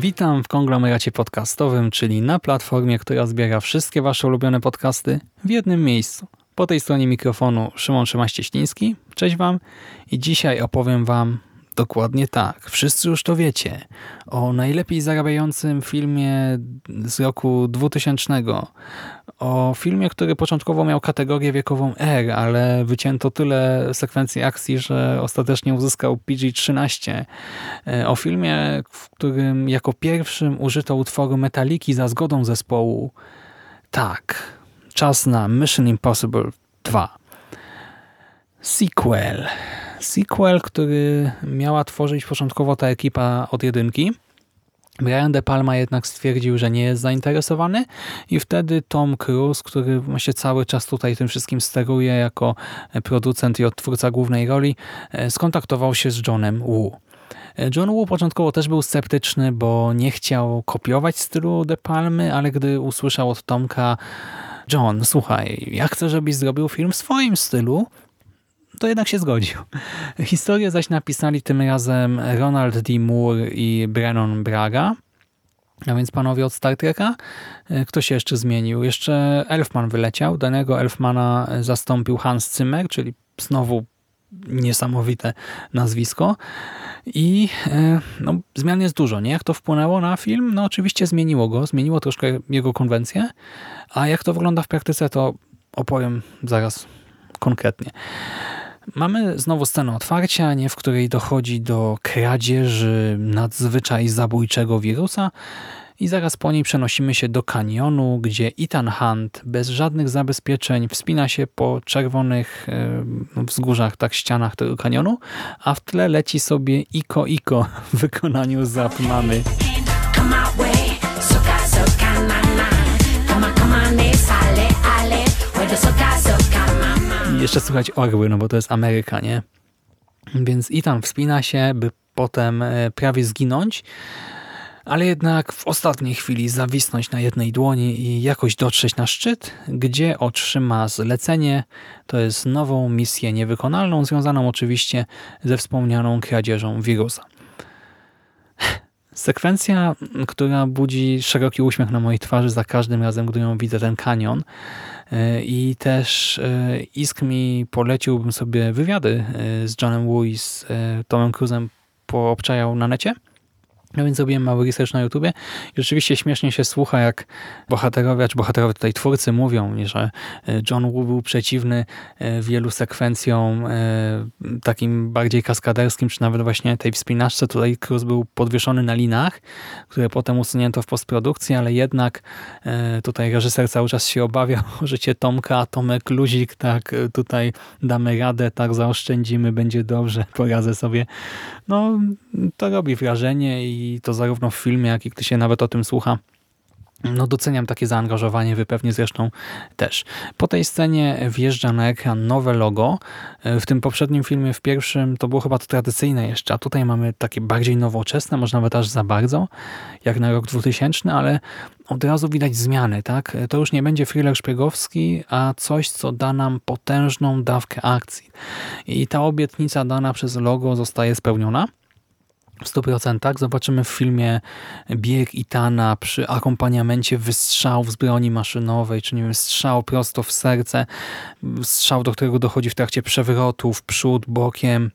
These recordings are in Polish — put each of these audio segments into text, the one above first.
Witam w konglomeracie podcastowym, czyli na platformie, która zbiera wszystkie Wasze ulubione podcasty w jednym miejscu. Po tej stronie mikrofonu Szymon Szymaś-Cieśliński. Cześć Wam i dzisiaj opowiem Wam dokładnie tak. Wszyscy już to wiecie. O najlepiej zarabiającym filmie z roku 2000. O filmie, który początkowo miał kategorię wiekową R, ale wycięto tyle sekwencji akcji, że ostatecznie uzyskał PG-13. E, O filmie, w którym jako pierwszym użyto utworu Metaliki za zgodą zespołu. Tak, czas na Mission Impossible 2. Sequel. Sequel, który miała tworzyć początkowo ta ekipa od jedynki. Brian De Palma jednak stwierdził, że nie jest zainteresowany i wtedy Tom Cruise, który właśnie cały czas tutaj tym wszystkim steruje jako producent i odtwórca głównej roli, e, skontaktował się z Johnem Woo. E, John Woo początkowo też był sceptyczny, bo nie chciał kopiować stylu De Palmy, ale gdy usłyszał od Tomka John, słuchaj, ja chcę, żebyś zrobił film w swoim stylu, to jednak się zgodził. Historię zaś napisali tym razem Ronald D. Moore i Brennan Braga, a więc panowie od Star Treka. E, Kto się jeszcze zmienił? Jeszcze Elfman wyleciał. Danego Elfmana zastąpił Hans Zimmer, czyli znowu niesamowite nazwisko. I e, no, zmian jest dużo. Nie? Jak to wpłynęło na film? No oczywiście zmieniło go, zmieniło troszkę jego konwencję. A jak to wygląda w praktyce, to opowiem zaraz konkretnie. Mamy znowu scenę otwarcia, nie, w której dochodzi do kradzieży nadzwyczaj zabójczego wirusa i zaraz po niej przenosimy się do kanionu, gdzie Ethan Hunt bez żadnych zabezpieczeń wspina się po czerwonych e, wzgórzach, tak ścianach tego kanionu, a w tle leci sobie Iko Iko w wykonaniu Zap Mamy. Come my way, soca soca na na. Come on, come on, jeszcze słychać orły, no bo to jest Ameryka, nie? Więc Ethan wspina się, by potem e, prawie zginąć, ale jednak w ostatniej chwili zawisnąć na jednej dłoni i jakoś dotrzeć na szczyt, gdzie otrzyma zlecenie. To jest nową misję niewykonalną, związaną oczywiście ze wspomnianą kradzieżą wirusa. Sekwencja, która budzi szeroki uśmiech na mojej twarzy za każdym razem, gdy ją widzę, ten kanion. E, I też e, Isk mi polecił, bym sobie wywiady e, z Johnem Woo i z Tomem Cruzem poobczajał na necie. No więc zrobiłem mały research na YouTubie i rzeczywiście śmiesznie się słucha, jak bohaterowie, czy bohaterowie tutaj twórcy mówią, że e, John Woo był przeciwny e, wielu sekwencjom e, takim bardziej kaskaderskim, czy nawet właśnie tej wspinaczce. Tutaj Cruz był podwieszony na linach, które potem usunięto w postprodukcji, ale jednak tutaj reżyser cały czas się obawiał o życie Tomka, a Tomek luzik, tak, tutaj damy radę, tak, zaoszczędzimy, będzie dobrze, poradzę sobie. No, to robi wrażenie i to zarówno w filmie, jak i gdy się nawet o tym słucha. No doceniam takie zaangażowanie, wy pewnie zresztą też. Po tej scenie wjeżdża na ekran nowe logo. W tym poprzednim filmie, w pierwszym, to było chyba to tradycyjne jeszcze, a tutaj mamy takie bardziej nowoczesne, może nawet aż za bardzo, jak na rok 2000, ale od razu widać zmiany, tak? To już nie będzie thriller szpiegowski, a coś, co da nam potężną dawkę akcji. I ta obietnica dana przez logo zostaje spełniona w 100%. Zobaczymy w filmie bieg Itana przy akompaniamencie wystrzałów z broni maszynowej, czy nie wiem, strzał prosto w serce, strzał, do którego dochodzi w trakcie przewrotu, w przód, bokiem.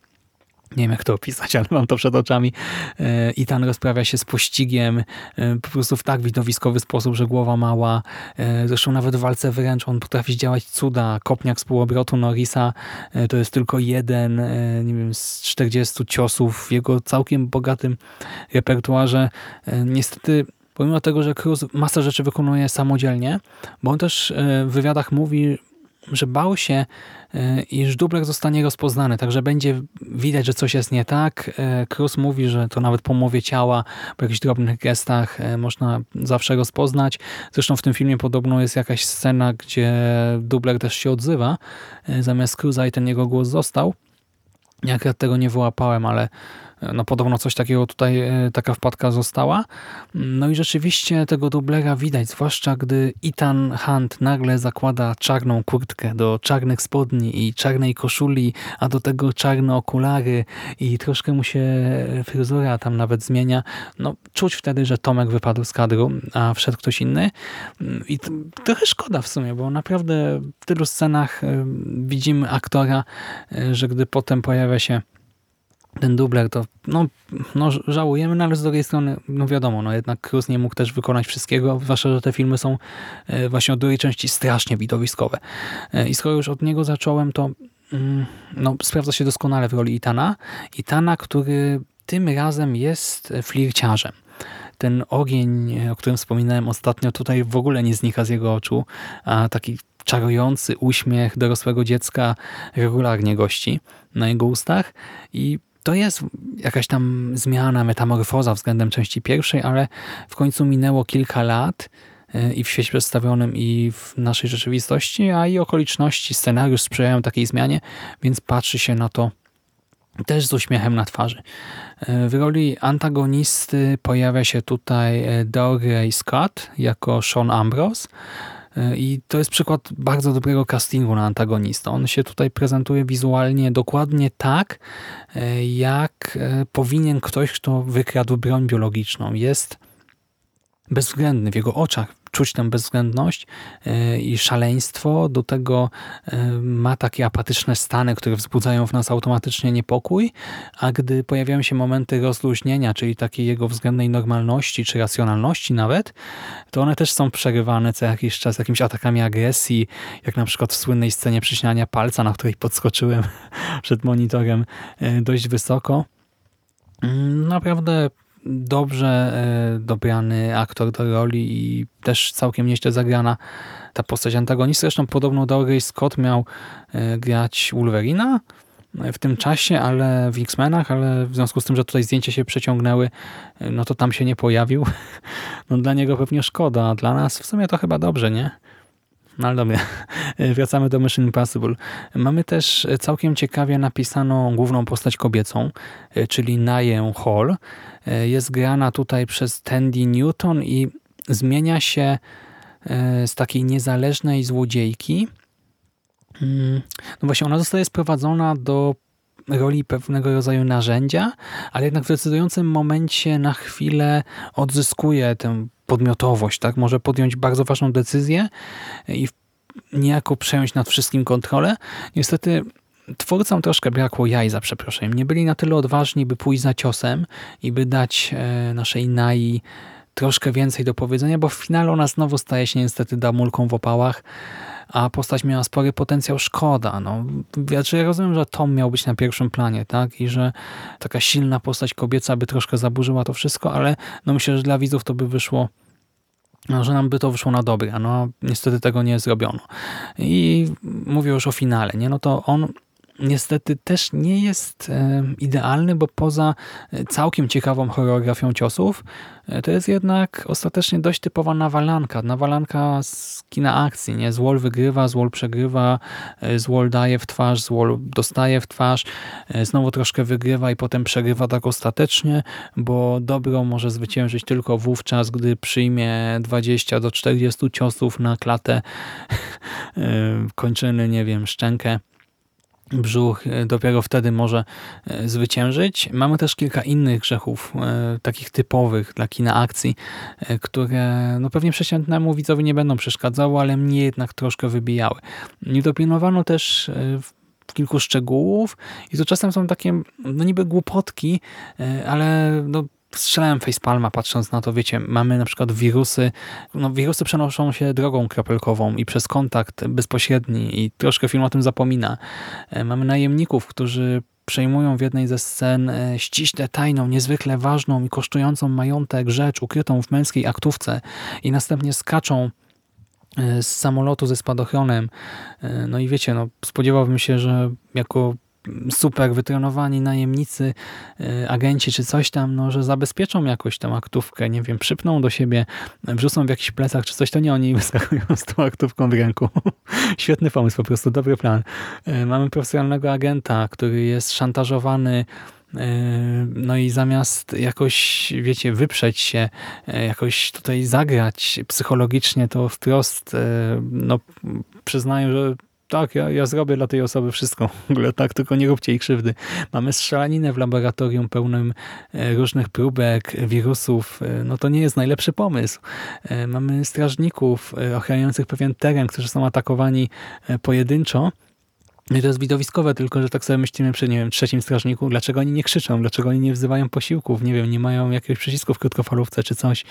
Nie wiem jak to opisać, ale mam to przed oczami. E, Ethan rozprawia się z pościgiem e, po prostu w tak widowiskowy sposób, że głowa mała. E, Zresztą nawet w walce wręcz on potrafi zdziałać cuda. Kopniak z półobrotu Norrisa e, to jest tylko jeden nie wiem, z 40 ciosów w jego całkiem bogatym repertuarze. Niestety Pomimo tego, że Cruz masę rzeczy wykonuje samodzielnie, bo on też w wywiadach mówi, że bał się, e, iż dubler zostanie rozpoznany, także będzie widać, że coś jest nie tak. E, Cruz mówi, że to nawet po mowie ciała, po jakichś drobnych gestach e, można zawsze rozpoznać. Zresztą w tym filmie podobno jest jakaś scena, gdzie dubler też się odzywa, zamiast Cruza i ten jego głos został. Ja tego nie wyłapałem, ale no podobno coś takiego tutaj, e, taka wpadka została. No i rzeczywiście tego dublera widać, zwłaszcza gdy Ethan Hunt nagle zakłada czarną kurtkę do czarnych spodni i czarnej koszuli, a do tego czarne okulary i troszkę mu się fryzura tam nawet zmienia. No czuć wtedy, że Tomek wypadł z kadru, a wszedł ktoś inny. I trochę szkoda w sumie, bo naprawdę w tylu scenach e, widzimy aktora, e, że gdy potem pojawia się ten dubler to no, no żałujemy, no ale z drugiej strony, no wiadomo, no jednak Cruz nie mógł też wykonać wszystkiego, zwłaszcza, że te filmy są e, właśnie od drugiej części strasznie widowiskowe. E, I skoro już od niego zacząłem, to mm, no, sprawdza się doskonale w roli Itana. Itana, który tym razem jest flirciarzem. Ten ogień, o którym wspominałem ostatnio, tutaj w ogóle nie znika z jego oczu, a taki czarujący uśmiech dorosłego dziecka regularnie gości na jego ustach i to jest jakaś tam zmiana, metamorfoza względem części pierwszej, ale w końcu minęło kilka lat e, i w świecie przedstawionym, i w naszej rzeczywistości, a i okoliczności, scenariusz sprzyjają takiej zmianie, więc patrzy się na to też z uśmiechem na twarzy. E, w roli antagonisty pojawia się tutaj Doug Ray Scott jako Sean Ambrose, I to jest przykład bardzo dobrego castingu na antagonista. On się tutaj prezentuje wizualnie dokładnie tak, e, jak e, powinien ktoś, kto wykradł broń biologiczną. Jest bezwzględny w jego oczach, czuć tę bezwzględność e, i szaleństwo, do tego e, ma takie apatyczne stany, które wzbudzają w nas automatycznie niepokój, a gdy pojawiają się momenty rozluźnienia, czyli takiej jego względnej normalności, czy racjonalności nawet, to one też są przerywane co jakiś czas jakimiś atakami agresji, jak na przykład w słynnej scenie przycinania palca, na której podskoczyłem przed monitorem e, dość wysoko. Mm, naprawdę dobrze e, dobrany aktor do roli i też całkiem nieźle zagrana ta postać antagonisty. Zresztą podobno Douglas Scott miał e, grać Wolverina w tym czasie, ale w X-Menach, ale w związku z tym, że tutaj zdjęcia się przeciągnęły, e, no to tam się nie pojawił. No dla niego pewnie szkoda, a dla nas w sumie to chyba dobrze, nie? No ale dobra, wracamy do Mission Impossible. Mamy też całkiem ciekawie napisaną główną postać kobiecą, czyli Naję Hall. Jest grana tutaj przez Tandy Newton i zmienia się e, z takiej niezależnej złodziejki. Mm, no właśnie, ona zostaje sprowadzona do roli pewnego rodzaju narzędzia, ale jednak w decydującym momencie na chwilę odzyskuje tę podmiotowość, tak? Może podjąć bardzo ważną decyzję i niejako przejąć nad wszystkim kontrolę. Niestety twórcom troszkę brakło jaj za przeproszeniem. Nie byli na tyle odważni, by pójść za ciosem i by dać e, naszej Nai troszkę więcej do powiedzenia, bo w finale ona znowu staje się niestety damulką w opałach, a postać miała spory potencjał, szkoda. No, ja rozumiem, że Tom miał być na pierwszym planie, tak? I że taka silna postać kobieca by troszkę zaburzyła to wszystko, ale no myślę, że dla widzów to by wyszło no, że nam by to wyszło na dobre, no niestety tego nie zrobiono. I mówię już o finale, nie? No to on niestety też nie jest e, idealny, bo poza e, całkiem ciekawą choreografią ciosów, e, to jest jednak ostatecznie dość typowa nawalanka. Nawalanka z kina akcji. Nie? Złol wygrywa, złol przegrywa, złol daje w twarz, złol dostaje w twarz, znowu troszkę wygrywa i potem przegrywa tak ostatecznie, bo dobro może zwyciężyć tylko wówczas, gdy przyjmie 20 do 40 ciosów na klatę, kończyny, nie wiem, szczękę brzuch e, dopiero wtedy może e, zwyciężyć. Mamy też kilka innych grzechów, e, takich typowych dla kina akcji, które no pewnie przeciętnemu widzowi nie będą przeszkadzały, ale mnie jednak troszkę wybijały. Nie dopilnowano też kilku szczegółów i to czasem są takie no niby głupotki, ale no strzelałem facepalma patrząc na to, wiecie, mamy na przykład wirusy, no wirusy przenoszą się drogą kropelkową i przez kontakt bezpośredni i troszkę film o tym zapomina. E, mamy najemników, którzy przejmują w jednej ze scen e, ściśle tajną, niezwykle ważną i kosztującą majątek rzecz ukrytą w męskiej aktówce i następnie skaczą e, z samolotu ze spadochronem. No i wiecie, no, spodziewałbym się, że jako super wytrenowani najemnicy, e, agenci czy coś tam, no, że zabezpieczą jakoś tę aktówkę, nie wiem, przypną do siebie, wrzucą w jakiś plecak czy coś, to nie oni wyskakują z tą aktówką w ręku. Świetny pomysł, po prostu dobry plan. E, Mamy profesjonalnego agenta, który jest szantażowany e, no i zamiast jakoś, wiecie, wyprzeć się, jakoś tutaj zagrać psychologicznie, to wprost no, przyznaję, że tak, ja, ja zrobię dla tej osoby wszystko. W ogóle tak, tylko nie róbcie jej krzywdy. Mamy strzelaninę w laboratorium pełnym e, różnych próbek, wirusów. E, No to nie jest najlepszy pomysł. E, Mamy strażników ochraniających pewien teren, którzy są atakowani pojedynczo. No I to jest widowiskowe, tylko że tak sobie myślimy przy, nie wiem, trzecim strażniku, dlaczego oni nie krzyczą, dlaczego oni nie wzywają posiłków, nie wiem, nie mają jakiegoś przycisku w krótkofalówce czy coś.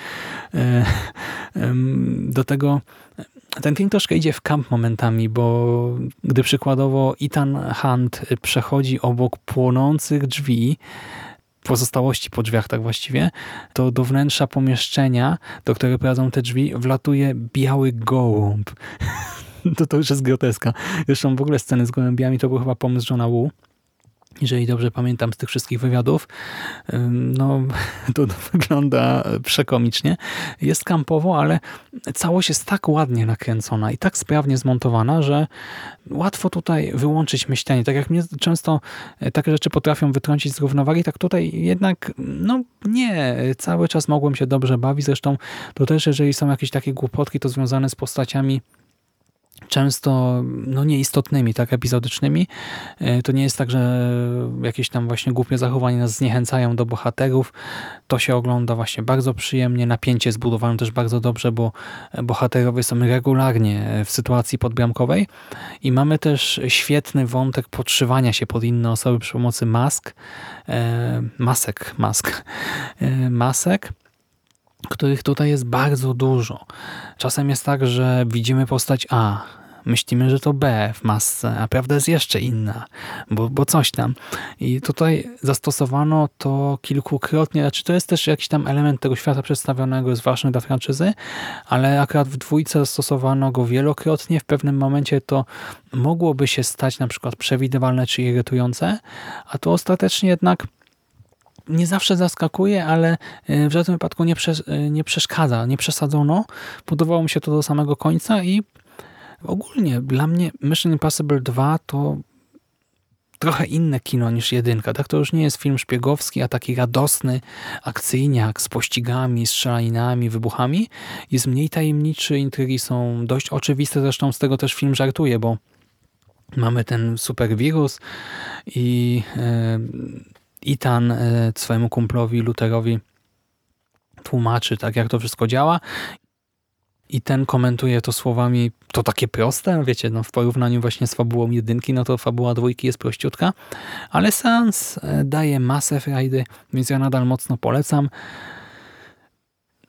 Do tego ten film troszkę idzie w kamp momentami, bo gdy przykładowo Ethan Hunt przechodzi obok płonących drzwi, pozostałości po drzwiach tak właściwie, to do wnętrza pomieszczenia, do którego prowadzą te drzwi, wlatuje biały gołąb. To, to już jest groteska. Zresztą w ogóle sceny z gołębiami to był chyba pomysł Johna Woo. Jeżeli dobrze pamiętam z tych wszystkich wywiadów, no to wygląda przekomicznie. Jest kampowo, ale całość jest tak ładnie nakręcona i tak sprawnie zmontowana, że łatwo tutaj wyłączyć myślenie. Tak jak mnie często e, takie rzeczy potrafią wytrącić z równowagi, tak tutaj jednak no nie, cały czas mogłem się dobrze bawić. Zresztą to też, jeżeli są jakieś takie głupotki, to związane z postaciami często no nieistotnymi, tak epizodycznymi. E, To nie jest tak, że jakieś tam właśnie głupie zachowania nas zniechęcają do bohaterów. To się ogląda właśnie bardzo przyjemnie. Napięcie jest zbudowane też bardzo dobrze, bo bohaterowie są regularnie w sytuacji podbramkowej i mamy też świetny wątek podszywania się pod inne osoby przy pomocy mask, e, masek, mask, e, masek których tutaj jest bardzo dużo. Czasem jest tak, że widzimy postać A, myślimy, że to B w masce, a prawda jest jeszcze inna, bo, bo coś tam. I tutaj zastosowano to kilkukrotnie, znaczy to jest też jakiś tam element tego świata przedstawionego, jest ważny dla franczyzy, ale akurat w dwójce zastosowano go wielokrotnie. W pewnym momencie to mogłoby się stać na przykład przewidywalne czy irytujące, a to ostatecznie jednak nie zawsze zaskakuje, ale e, w żadnym wypadku nie, e, nie przeszkadza, nie przesadzono. Podobało mi się to do samego końca i ogólnie dla mnie Mission Impossible 2 to trochę inne kino niż jedynka. Tak? To już nie jest film szpiegowski, a taki radosny akcyjniak z pościgami, strzelaninami, wybuchami. Jest mniej tajemniczy, intrygi są dość oczywiste, zresztą z tego też film żartuje, bo mamy ten super wirus i e, Ethan e, swojemu kumplowi Lutherowi tłumaczy, tak jak to wszystko działa. I ten komentuje to słowami, to takie proste, wiecie, no w porównaniu właśnie z fabułą jedynki, no to fabuła dwójki jest prościutka, ale seans e, daje masę frajdy, więc ja nadal mocno polecam.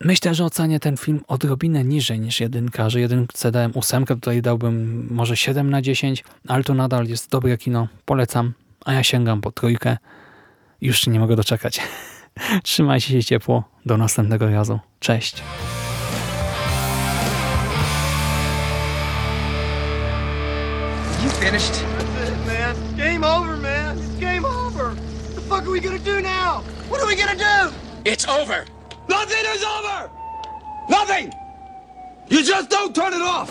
Myślę, że ocenię ten film odrobinę niżej niż jedynka, że jedynce dałem ósemkę, tutaj dałbym może 7 na 10, ale to nadal jest dobre kino, polecam, a ja sięgam po trójkę. Już się nie mogę doczekać. Trzymajcie się ciepło. Do następnego razu. Cześć. You finished? That's it, man. Game over, man. It's game over. What the fuck are we gonna do now? What are we gonna do? It's over. Nothing is over! Nothing! You just don't turn it off!